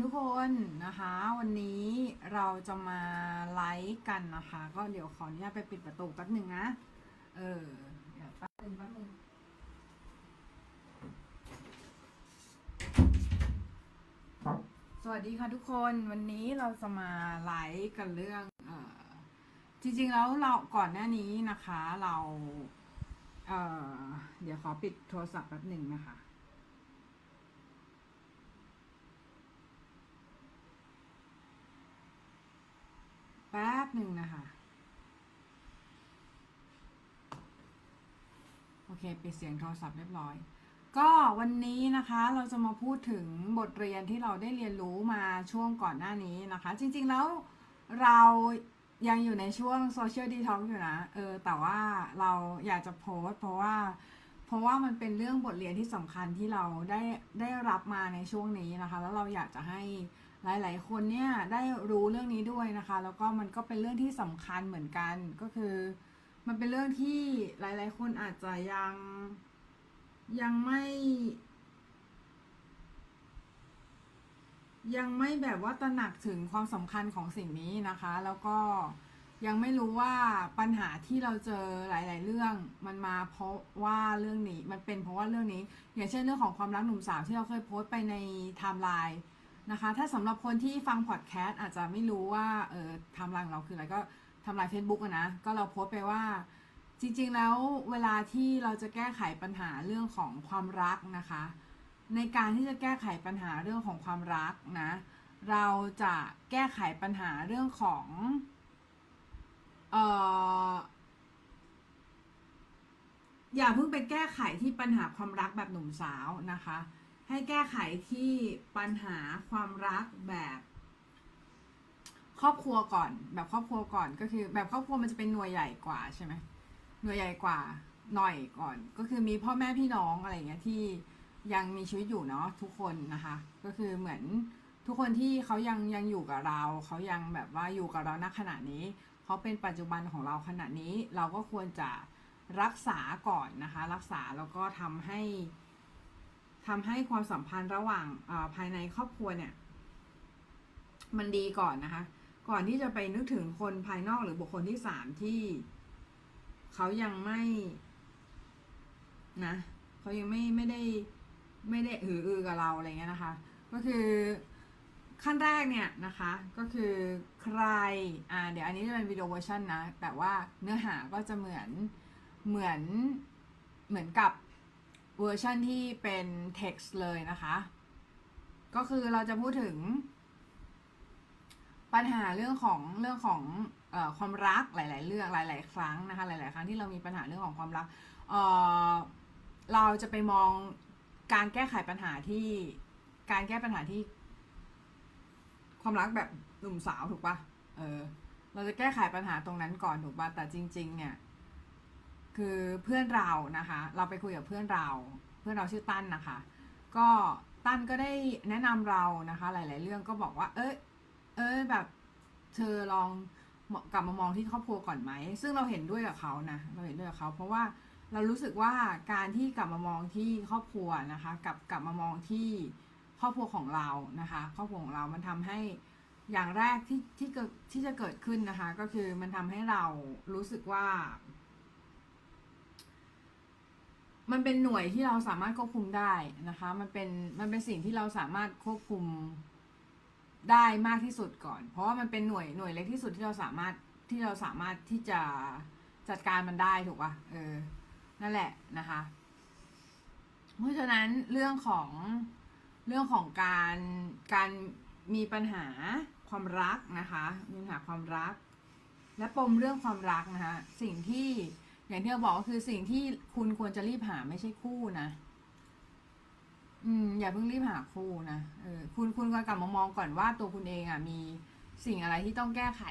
ทุกคนนะคะ วันนี้เราจะมาไลฟ์กันนะคะ ก็เดี๋ยวขออนุญาตไปปิดประตูแป๊บหนึ่งนะ เออเดี๋ยวแป๊บหนึงแป๊บหนึงสวัสดีค่ะทุกคนวันนี้เราจะมาไลฟ์กันเรื่องเออจริงๆแล้วเราก่อนหน้านี้นะคะ เราเออเดี๋ยวขอปิดโทรศัพท์แป๊บหนึ่งนะคะ แป๊บหนึ่งนะคะ โอเคปิดเสียงโทรศัพท์เรียบร้อย ก็วันนี้นะคะเราจะมาพูดถึงบทเรียนที่เราได้เรียนรู้มาช่วงก่อนหน้านี้นะคะ จริงๆแล้วเรายังอยู่ในช่วงโซเชียลดีท็อกอยู่นะ เออ แต่ว่าเราอยากจะโพสเพราะว่า เพราะว่ามันเป็นเรื่องบทเรียนที่สำคัญที่เราได้ได้รับมาในช่วงนี้นะคะ แล้วเราอยากจะให้ หลาย ๆ คนเนี่ยได้รู้เรื่องนี้ด้วยนะคะ แล้วก็มันก็เป็นเรื่องที่สำคัญเหมือนกันก็คือ มันเป็นเรื่องที่หลาย ๆ คนอาจจะยังยังไม่ ยังไม่แบบว่าตระหนักถึงความสำคัญของสิ่งนี้นะคะ แล้วก็ยังไม่รู้ว่าปัญหาที่เราเจอหลาย ๆ เรื่องมันมาเพราะว่าเรื่องนี้มันเป็นเพราะว่าเรื่องนี้ อย่างเช่นเรื่องของความรักหนุ่มสาวที่เราเคยโพสต์ไปในไทม์ไลน์ นะคะ ถ้าสำหรับคนที่ฟังพอดแคสต์อาจจะไม่รู้ว่าเออไทม์ไลน์ของเราคืออะไรก็ทำลาย Facebook นะ ก็เราโพสต์ไปว่าจริงๆ แล้วเวลาที่เราจะแก้ไขปัญหาเรื่องของความรักนะคะ ในการที่จะแก้ไขปัญหาเรื่องของความรักนะ เราจะแก้ไขปัญหาเรื่องของเอ่ออย่าเพิ่งไปแก้ไขที่ปัญหาความรักแบบหนุ่มสาวนะคะ ให้แก้ไขที่ปัญหาความรักแบบ ครอบครัวก่อน แบบครอบครัวก่อนก็คือ แบบครอบครัวมันจะเป็นหน่วยใหญ่กว่าใช่ไหมหน่วยใหญ่กว่าหน่อยก่อน ก็คือมีพ่อแม่พี่น้องอะไรเงี้ยที่ยังมีชีวิตอยู่เนาะทุกคนนะคะ ก็คือเหมือนทุกคนที่เขายังยังอยู่กับเรา เขายังแบบว่าอยู่กับเราณขณะนี้เขาเป็นปัจจุบันของเราขณะนี้ เราก็ควรจะรักษาก่อนนะคะ รักษาแล้วก็ทำให้ ทำให้ความสัมพันธ์ระหว่างภายในครอบครัวเนี่ย มันดีก่อนนะคะ ก่อนที่จะไปนึกถึงคนภายนอกหรือบุคคลที่สามที่เขายังไม่นะเขายังไม่ไม่ได้ไม่ได้อืออือกับเราอะไรเงี้ยนะคะ ก็คือขั้นแรกเนี่ยนะคะ ก็คือใครอ่าเดี๋ยวอันนี้จะเป็นวิดีโอเวอร์ชันนะ แต่ว่าเนื้อหาก็จะเหมือนเหมือนเหมือนกับ เวอร์ชันที่เป็น text เลยนะคะ ก็คือเราจะพูดถึง ปัญหาเรื่องของเรื่องของออความรักหลาย ๆ เรื่องหลาย ๆ ครั้งนะคะ หลาย ๆ ครั้งที่เรามีปัญหาเรื่องของความรักเเราจะไปมองการแก้ไขปัญหาที่การแก้ปัญหาที่ ความรักแบบหนุ่มสาวถูกปะเออ เราจะแก้ไขปัญหาตรงนั้นก่อนถูกปะแต่จริง ๆ เนี่ย คือเพื่อนเรานะคะ เราไปคุยกับเพื่อนเรา เพื่อนเราชื่อตั้นนะคะ ก็ตั้นก็ได้แนะนำเรานะคะ หลาย ๆ เรื่องก็บอกว่า เอ้ยเอ้ยแบบเธอลองกลับมามองที่ครอบครัวก่อนไหม ซึ่งเราเห็นด้วยกับเขานะ เราเห็นด้วยกับเขา เพราะว่าเรารู้สึกว่าการที่กลับมามองที่ครอบครัวนะคะ กับกลับมามองที่ครอบครัวของเรานะคะ ครอบครัวของเรามันทำให้อย่างแรกที่ที่เกิดที่จะเกิดขึ้นนะคะ ก็คือมันทำให้เรารู้สึกว่า มันเป็นหน่วยที่เราสามารถควบคุมได้นะคะ มันเป็นมันเป็นสิ่งที่เราสามารถควบคุมได้มากที่สุดก่อน เพราะว่ามันเป็นหน่วยหน่วยเล็กที่สุดที่เราสามารถที่เราสามารถที่จะจัดการมันได้ถูกป่ะเออ นั่นแหละนะคะ เพราะฉะนั้นเรื่องของเรื่องของการการมีปัญหาความรักนะคะมีปัญหาความรัก และปมเรื่องความรักนะคะสิ่งที่ อย่างที่เราบอกก็คือสิ่งที่คุณควรจะรีบหาไม่ใช่คู่นะ อืม อย่าเพิ่งรีบหาคู่นะเออคุณคุณก็กลับมามองก่อนว่าตัวคุณเองอะ มีสิ่งอะไรที่ต้องแก้ไข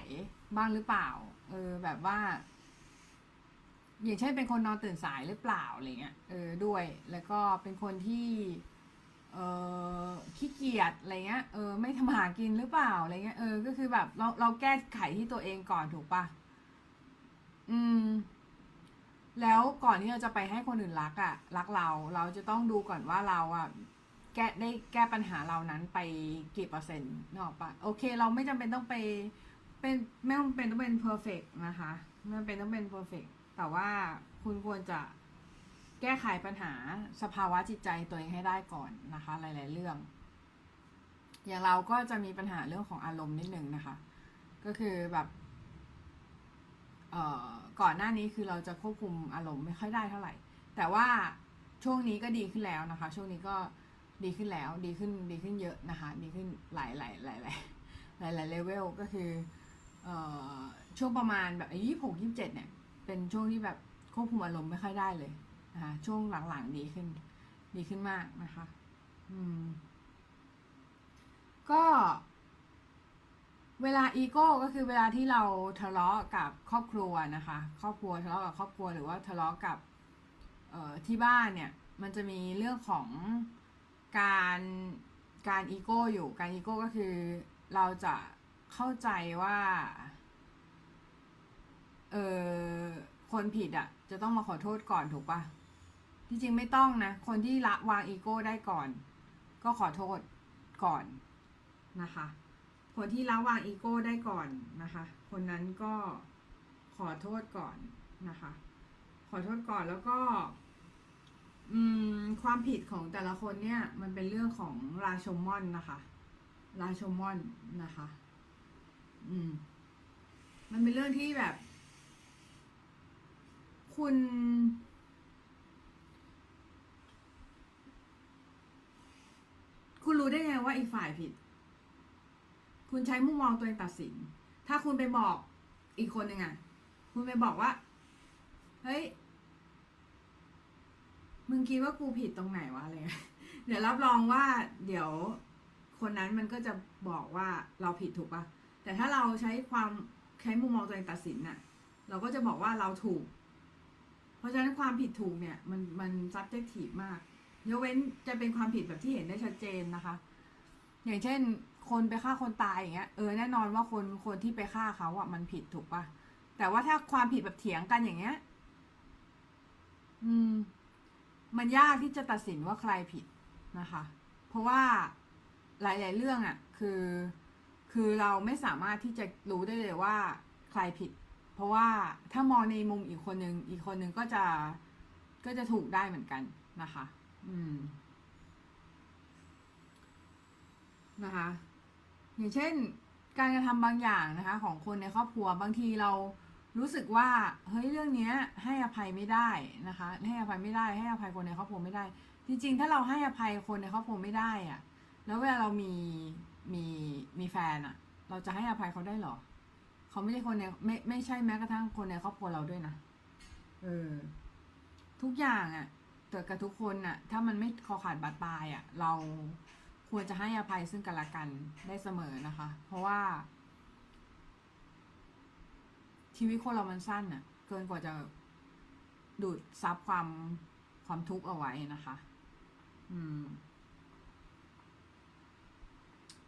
บ้างหรือเปล่า เออ แบบว่า อย่างเช่นเป็นคนนอนตื่นสายหรือเปล่าอะไรเงี้ยเออด้วย แล้วก็เป็นคนที่ เออขี้เกียจอะไรเงี้ยเออไม่ทำมาหากินหรือเปล่าอะไรเงี้ยเออก็คือแบบเราเราแก้ไขที่ตัวเองก่อนถูกปะอืม แล้วก่อนที่เราจะไปให้คนอื่นรักอะ่ะ รักเรา เราจะต้องดูก่อนว่าเราอะ่ะแก้ได้แก้ปัญหาเรานั้นไปกี่เปอร์เซ็นต์นึกออกปะโอเค เราไม่จำเป็นต้องไปเป็นไม่จำเป็นต้องเป็น perfect นะคะไม่จำเป็นต้องเป็น perfect แต่ว่าคุณควรจะแก้ไขปัญหาสภาวะจิตใจตัวเองให้ได้ก่อนนะคะ หลาย ๆ เรื่อง อย่างเราก็จะมีปัญหาเรื่องของอารมณ์นิดนึงนะคะ ก็คือแบบ ก่อนหน้านี้คือเราจะควบคุมอารมณ์ไม่ค่อยได้เท่าไหร่ แต่ว่าช่วงนี้ก็ดีขึ้นแล้วนะคะ ช่วงนี้ก็ดีขึ้นแล้วดีขึ้นดีขึ้นเยอะนะคะ ดีขึ้นหลายหลายหลายหลายหลายหลายเลเวลก็คืออช่วงประมาณแบบยี่หกยี่เจ็ดเนี่ย เป็นช่วงที่แบบควบคุมอารมณ์ไม่ค่อยได้เลยนะคะช่วงหลังๆดีขึ้น ดีขึ้นมากนะคะ อืม ก็ เวลาอีโก้ก็คือเวลาที่เราทะเลาะกับครอบครัวนะคะ ครอบครัวทะเลาะกับครอบครัวหรือว่าทะเลาะกับเออที่บ้านเนี่ยมันจะมีเรื่องของการการอีโก้อยู่การอีโก้ก็คือเราจะเข้าใจว่าเออคนผิดอะ่ะ จะต้องมาขอโทษก่อนถูกปะที่จริงไม่ต้องนะ คนที่ละวางอีโก้ได้ก่อน ก็ขอโทษก่อนนะคะ คนที่ละวางอีโก้ได้ก่อนนะคะ คนนั้นก็ขอโทษก่อนนะคะ ขอโทษก่อนแล้วก็ อืม ความผิดของแต่ละคนเนี่ย มันเป็นเรื่องของราชมมอนนะคะ ราชมอนนะคะ อืม มันเป็นเรื่องที่แบบ คุณ คุณรู้ได้ไงว่าอีกฝ่ายผิด คุณใช้มุมมองตัวเองตัดสิน ถ้าคุณไปบอกอีกคนหนึ่งอะคุณไปบอกว่า เฮ้ย มึงคิดว่ากูผิดตรงไหนวะอะไรเงี้ยเดี๋ยวรับรองว่า เดี๋ยวคนนั้นมันก็จะบอกว่าเราผิดถูกปะแต่ถ้าเราใช้ความใช้มุมมองตัวเองตัดสินน่ะ เราก็จะบอกว่าเราถูก เพราะฉะนั้นความผิดถูกเนี่ย มันมัน subjective มากยกเว้นจะเป็นความผิดแบบที่เห็นได้ชัดเจนนะคะ อย่างเช่น คนไปฆ่าคนตายอย่างเงี้ยเออแน่นอนว่าคนคนที่ไปฆ่าเขาอะมันผิดถูกปะแต่ว่าถ้าความผิดแบบเถียงกันอย่างเงี้ย อืม มันยากที่จะตัดสินว่าใครผิดนะคะ เพราะว่าหลาย ๆ เรื่องอะ่ะ คือ คือเราไม่สามารถที่จะรู้ได้เลยว่าใครผิด เพราะว่าถ้ามองในมุมอีกคนนึงอีกคนนึงก็จะก็จะถูกได้เหมือนกันนะคะ อืม นะคะ อย่างเช่น การกระทำบางอย่างนะคะของคนในครอบครัวบางทีเรารู้สึกว่าเฮ้ยเรื่องเนี้ยให้อภัยไม่ได้นะคะให้อภัยไม่ได้ให้อภัยคนในครอบครัวไม่ได้ จริง ๆ ถ้าเราให้อภัยคนในครอบครัวไม่ได้อะแล้วเวลาเรามีมีมีแฟนอะเราจะให้อภัยเขาได้หรอเขาไม่ใช่คนในไม่ไม่ใช่แม้กระทั่งคนในครอบครัวเราด้วยนะเออทุกอย่างอะเกิดกับทุกคนอะถ้ามันไม่คอขาดบาดตายอะเรา ควรจะให้อภัยซึ่งกันและกันได้เสมอนะคะ เพราะว่า ชีวิตคนเรามันสั้นอะเกินกว่าจะดูดซับความความทุกข์เอาไว้นะคะ อืม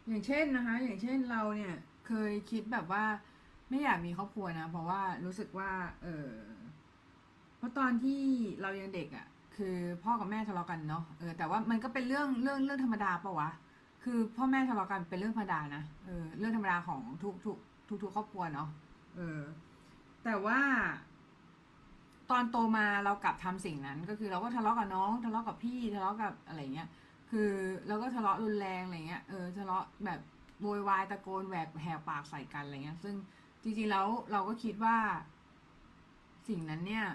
อย่างเช่นนะคะ อย่างเช่นเราเนี่ย เคยคิดแบบว่า ไม่อยากมีครอบครัวนะ เพราะว่ารู้สึกว่า เออเพราะตอนที่เรายังเด็กอะ่ะ คือพ่อกับแม่ทะเลาะกันเนาะเออแต่ว่ามันก็เป็นเรื่องเรื่องเรื่องธรรมดาปะวะคือพ่อแม่ทะเลาะกันเป็นเรื่องธรรมดานะเออเรื่องธรรมดาของทุกทุกทุกทุกครอบครัวเนาะเออ แต่ว่า ตอนโตมาเรากลับทำสิ่งนั้น ก็คือเราก็ทะเลาะกับน้อง ทะเลาะกับพี่ทะเลาะกับอะไรเงี้ย คือเราก็ทะเลาะรุนแรงอะไรเงี้ยเออทะเลาะแบบโวยวายตะโกนแหวกแหกปากใส่กันอะไรเงี้ย ซึ่งจริงๆแล้วเราก็คิดว่า สิ่งนั้นเนี่ย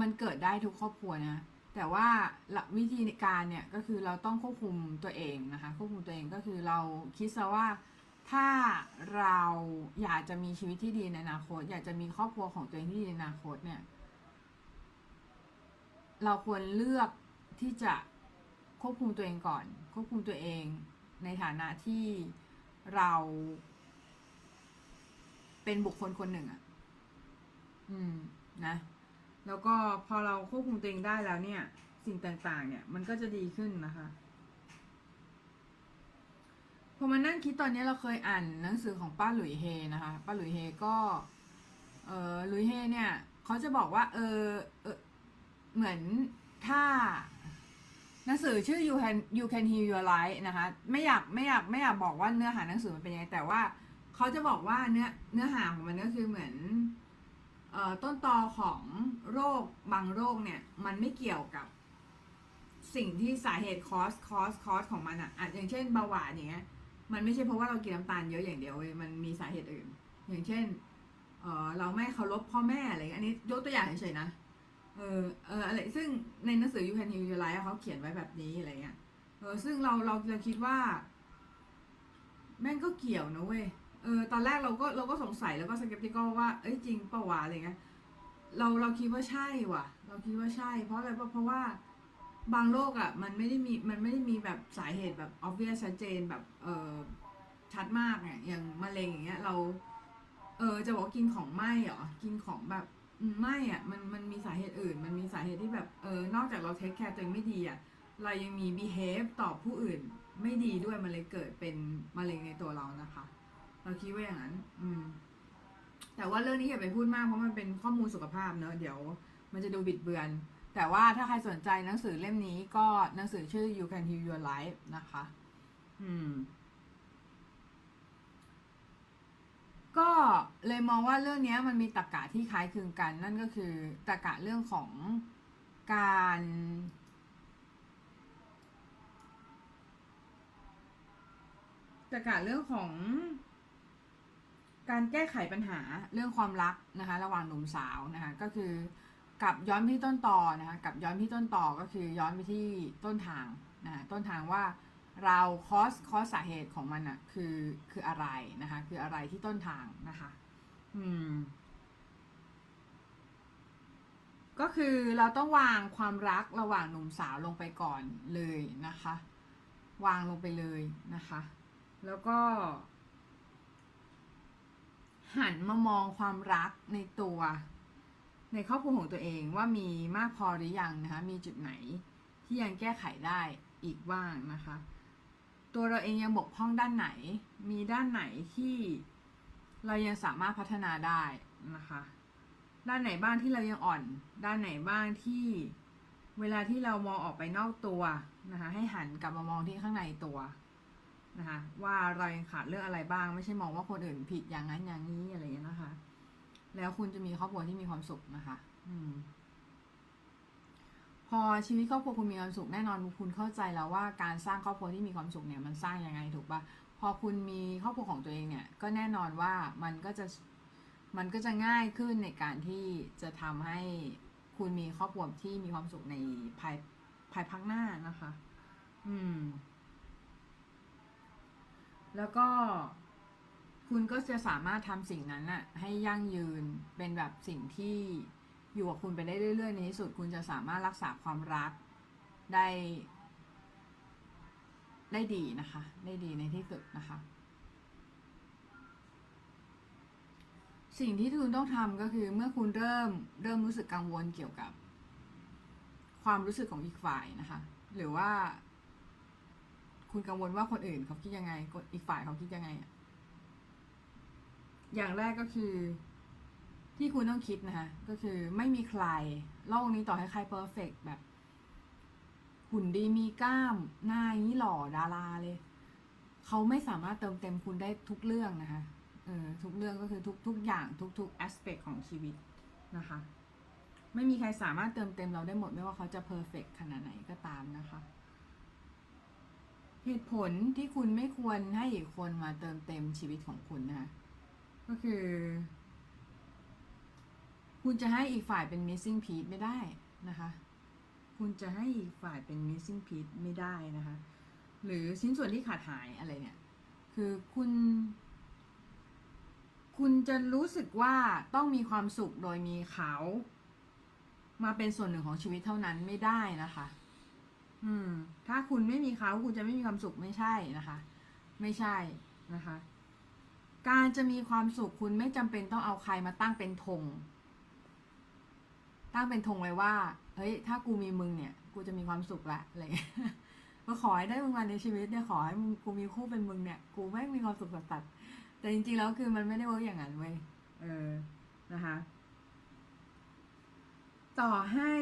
มันเกิดได้ทุกครอบครัวนะ แต่ว่าวิธีการเนี่ยก็คือเราต้องควบคุมตัวเองนะคะควบคุมตัวเองก็คือเราคิดซะว่าถ้าเราอยากจะมีชีวิตที่ดีในอนาคต อยากจะมีครอบครัวของตัวเองที่ดีในอนาคตเนี่ย เราควรเลือกที่จะควบคุมตัวเองก่อน ควบคุมตัวเองในฐานะที่เรา เป็นบุคคลคนหนึ่งอะ่ะ อืม นะ แล้วก็พอเราควบคุมตัวเองได้แล้วเนี่ย สิ่งต่างๆ เนี่ยมันก็จะดีขึ้นนะคะพอมานั่งคิดตอนนี้เราเคยอ่านหนังสือของป้าหลุยเฮนะคะป้าหลุยเฮก็เออ Louise Hay เนี่ยเขาจะบอกว่าเออเออเหมือนถ้าหนังสือชื่อ you can you can heal your life นะคะไม่อยากไม่อยากไม่อยากบอกว่าเนื้อหาหนังสือมันเป็นยังไงแต่ว่าเขาจะบอกว่าเนื้อเนื้อหาของมันก็คือเหมือน ต้นตอของโรคบางโรคเนี่ยมันไม่เกี่ยวกับสิ่งที่สาเหตุ cause cause cause ของมันอะอะอย่างเช่นเบาหวานอย่างเงี้ยมันไม่ใช่เพราะว่าเรากินน้ำตาลเยอะอย่างเดียวเว้ยมันมีสาเหตุอื่น อย่างเช่นเออเราไม่เคารพพ่อแม่อะไรเงี้ยอันนี้ยกตัวอย่างเฉยๆนะเออเอออะไรซึ่งในหนังสือ You Can Heal Your Life เขาเขียนไว้แบบนี้อะไรเงี้ยเออซึ่งเราเราจะคิดว่า แม่งก็เกี่ยวนะเว้ย เออตอนแรกเราก็เราก็สงสัยแล้วก็สเกปติกว่าเอ้ยจริงเปล่าวะอะไรเงี้ยเราเราคิดว่าใช่ว่ะ เราคิดว่าใช่ เพราะอะไรเพราะเพราะว่าบางโรคอะมันไม่ได้มีมันไม่ได้มีแบบสาเหตุแบบ obvious ชัดเจนแบบเออชัดมากเนี่ยอย่างมะเร็งอย่างเงี้ยเรา เออจะบอกกินของไหมเหรอกินของแบบอืมไม่อะมันมันมีสาเหตุอื่น มันมีสาเหตุที่แบบเออนอกจากเราเทคแคร์ตัวเองไม่ดีอะเรายังมี behave ต่อผู้อื่นไม่ดีด้วยมันเลยเกิดเป็นมะเร็งในตัวเรานะคะ เราคิดว่าอย่างนั้น อืม แต่ว่าเรื่องนี้อย่าไปพูดมากเพราะมันเป็นข้อมูลสุขภาพเนอะเดี๋ยว มันจะดูบิดเบือน แต่ว่าถ้าใครสนใจหนังสือเล่มนี้ก็หนังสือชื่อ You Can Heal Your Life นะคะ อืม ก็เลยมองว่าเรื่องนี้มันมีตรรกะที่คล้ายคลึงกัน นั่นก็คือตรรกะเรื่องของการตรรกะเรื่องของ การแก้ไขปัญหาเรื่องความรักนะคะ ระหว่างหนุ่มสาวนะคะก็คือกลับย้อนไปที่ต้นต่อนะคะกลับย้อนที่ต้นต่อก็คือย้อนไปที่ต้นทางนะต้นทางว่าเราคอสคอสสาเหตุของมันอะคือคืออะไรนะคะ คืออะไรที่ต้นทางนะคะ อืม ก็คือเราต้องวางความรักระหว่างหนุ่มสาวลงไปก่อนเลยนะคะ วางลงไปเลยนะคะ แล้วก็ หันมามองความรักในตัว ในครอบครัวของตัวเองว่ามีมากพอหรือยังนะคะ มีจุดไหนที่ยังแก้ไขได้อีกบ้างนะคะ ตัวเราเองยังบกพร่องด้านไหน มีด้านไหนที่เรายังสามารถพัฒนาได้นะคะ ด้านไหนบ้างที่เรายังอ่อน ด้านไหนบ้างที่เวลาที่เรามองออกไปนอกตัวนะคะ ให้หันกลับมามองที่ข้างในตัว นะคะว่าเรายังขาดเรื่องอะไรบ้าง ไม่ใช่มองว่าคนอื่นผิดอย่างนั้นอย่างนี้อะไรอย่างนี้นะคะ แล้วคุณจะมีครอบครัวที่มีความสุขนะคะ อืม พอชีวิตครอบครัวคุณมีความสุขแน่นอนคุณเข้าใจแล้วว่าการสร้างครอบครัวที่มีความสุขเนี่ยมันสร้างยังไงถูกปะพอคุณมีครอบครัวของตัวเองเนี่ย ก็แน่นอนว่ามันก็จะมันก็จะง่ายขึ้นในการที่จะทำให้คุณมีครอบครัวที่มีความสุขในภายภายภาคหน้านะคะ อืม แล้วก็คุณก็จะสามารถทำสิ่งนั้นน่ะให้ยั่งยืนเป็นแบบสิ่งที่อยู่กับคุณไปได้เรื่อยๆในที่สุดคุณจะสามารถรักษาความรักได้ ได้ดีนะคะ ได้ดีในที่สุดนะคะ สิ่งที่คุณต้องทำก็คือเมื่อคุณเริ่มเริ่มรู้สึกกังวลเกี่ยวกับ ความรู้สึกของอีกฝ่ายนะคะ หรือว่า คุณกังวลว่าคนอื่นเขาคิดยังไงอีกฝ่ายเขาคิดยังไงอะอย่างแรกก็คือ ที่คุณต้องคิดนะคะก็คือไม่มีใครโลกนี้ต่อให้ใครเพอร์เฟกแบบ หุ่นดีมีกล้ามหน้านี้หล่อดาราเลย เขาไม่สามารถเติมเต็มคุณได้ทุกเรื่องนะคะเออทุกเรื่องก็คือทุกทุกอย่างทุกทุกแอสเปกของชีวิตนะคะ ไม่มีใครสามารถเติมเต็มเราได้หมดไม่ว่าเขาจะเพอร์เฟกขนาดไหนก็ตามนะคะ เหตุผลที่คุณไม่ควรให้อีกคนมาเติมเต็มชีวิตของคุณนะคะก็คือ คุณจะให้อีกฝ่ายเป็น missing piece ไม่ได้นะคะ คุณจะให้อีกฝ่ายเป็น missing piece ไม่ได้นะคะ หรือชิ้นส่วนที่ขาดหายอะไรเนี่ย คือคุณ คุณจะรู้สึกว่าต้องมีความสุขโดยมีเขา มาเป็นส่วนหนึ่งของชีวิตเท่านั้นไม่ได้นะคะ อืม ถ้าคุณไม่มีเขาคุณจะไม่มีความสุขไม่ใช่นะคะ ไม่ใช่นะคะ การจะมีความสุขคุณไม่จำเป็นต้องเอาใครมาตั้งเป็นธงตั้งเป็นธงไว้ว่า เฮ้ย ถ้ากูมีมึงเนี่ย กูจะมีความสุขละอะไรเงี้ยก็ขอให้ได้มึงมาในชีวิตเนี่ยขอให้มึงกูมีคู่เป็นมึงเนี่ย กูแม่งมีความสุขสัสแต่จริงๆแล้วคือมันไม่ได้ work อย่างนั้นเว้ย เออ นะคะ ต่อให้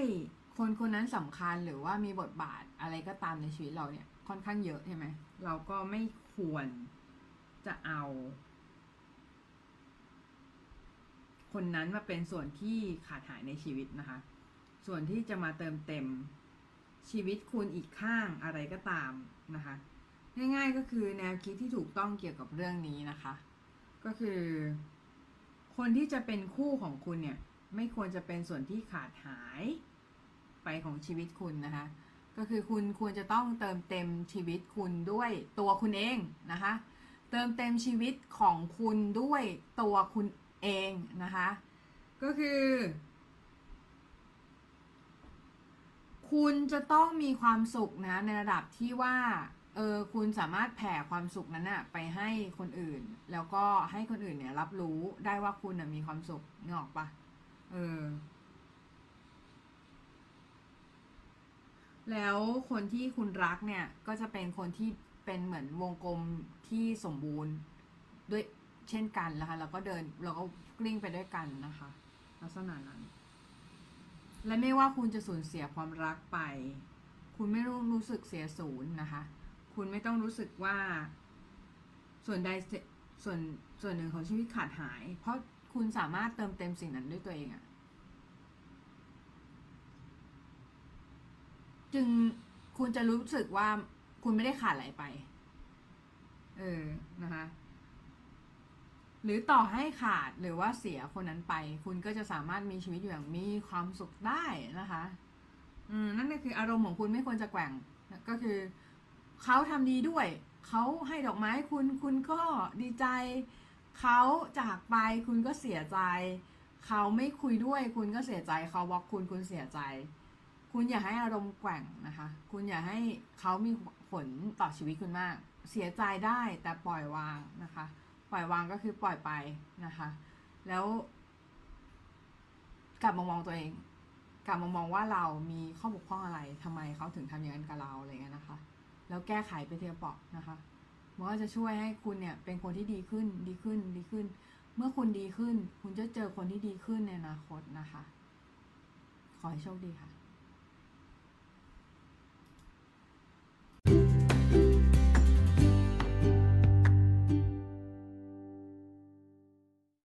คนคนนั้นสำคัญหรือว่ามีบทบาทอะไรก็ตามในชีวิตเราเนี่ย ค่อนข้างเยอะใช่ไหม เราก็ไม่ควรจะเอา คนนั้นมาเป็นส่วนที่ขาดหายในชีวิตนะคะ ส่วนที่จะมาเติมเต็มชีวิตคุณอีกข้างอะไรก็ตามนะคะ ง่ายๆก็คือแนวคิดที่ถูกต้องเกี่ยวกับเรื่องนี้นะคะ ก็คือ คนที่จะเป็นคู่ของคุณเนี่ย ไม่ควรจะเป็นส่วนที่ขาดหาย ไปของชีวิตคุณนะคะ ก็คือคุณควรจะต้องเติมเต็มชีวิตคุณด้วยตัวคุณเองนะคะ เติมเต็มชีวิตของคุณด้วยตัวคุณเองนะคะ ก็คือ คุณจะต้องมีความสุขนะในระดับที่ว่าเออคุณสามารถแผ่ความสุขนั้นนะไปให้คนอื่น แล้วก็ให้คนอื่นเนี่ยรับรู้ได้ว่าคุณนะมีความสุขนึกออกปะเออ แล้วคนที่คุณรักเนี่ยก็จะเป็นคนที่เป็นเหมือนวงกลมที่สมบูรณ์ด้วยเช่นกันนะคะแล้วก็เดินเราก็กลิ้งไปด้วยกันนะคะ ลักษณะนั้น และไม่ว่าคุณจะสูญเสียความรักไป คุณไม่รู้รู้สึกเสียศูนย์นะคะ คุณไม่ต้องรู้สึกว่า ส่วนใดส่วนส่วนหนึ่งของชีวิตขาดหาย เพราะคุณสามารถเติมเต็มสิ่งนั้นด้วยตัวเองอะ จึงคุณจะรู้สึกว่าคุณไม่ได้ขาดอะไรไป เออ นะคะ หรือต่อให้ขาดหรือว่าเสียคนนั้นไป คุณก็จะสามารถมีชีวิตอยู่อย่างมีความสุขได้นะคะ อืม นั่นก็คืออารมณ์ของคุณไม่ควรจะแกว่ง ก็คือ เขาทำดีด้วย เขาให้ดอกไม้คุณ คุณก็ดีใจ เขาจากไปคุณก็เสียใจ เขาไม่คุยด้วย คุณก็เสียใจ เขาบล็อกคุณ คุณเสียใจ คุณอย่าให้อารมณ์แกว่งนะคะ คุณอย่าให้เขามีผลต่อชีวิตคุณมาก เสียใจได้แต่ปล่อยวางนะคะ ปล่อยวางก็คือปล่อยไปนะคะ แล้ว กลับมามองตัวเอง กลับมามองว่าเรามีข้อบกพร่องอะไรทำไมเขาถึงทำอย่างนั้นกับเราอะไรเงี้ยนะคะ แล้วแก้ไขไปเทีละเปาะนะคะมันก็จะช่วยให้คุณเนี่ย เป็นคนที่ดีขึ้น ดีขึ้น ดีขึ้น เมื่อคุณดีขึ้น คุณจะเจอคนที่ดีขึ้นในอนาคตนะคะ ขอให้โชคดีค่ะ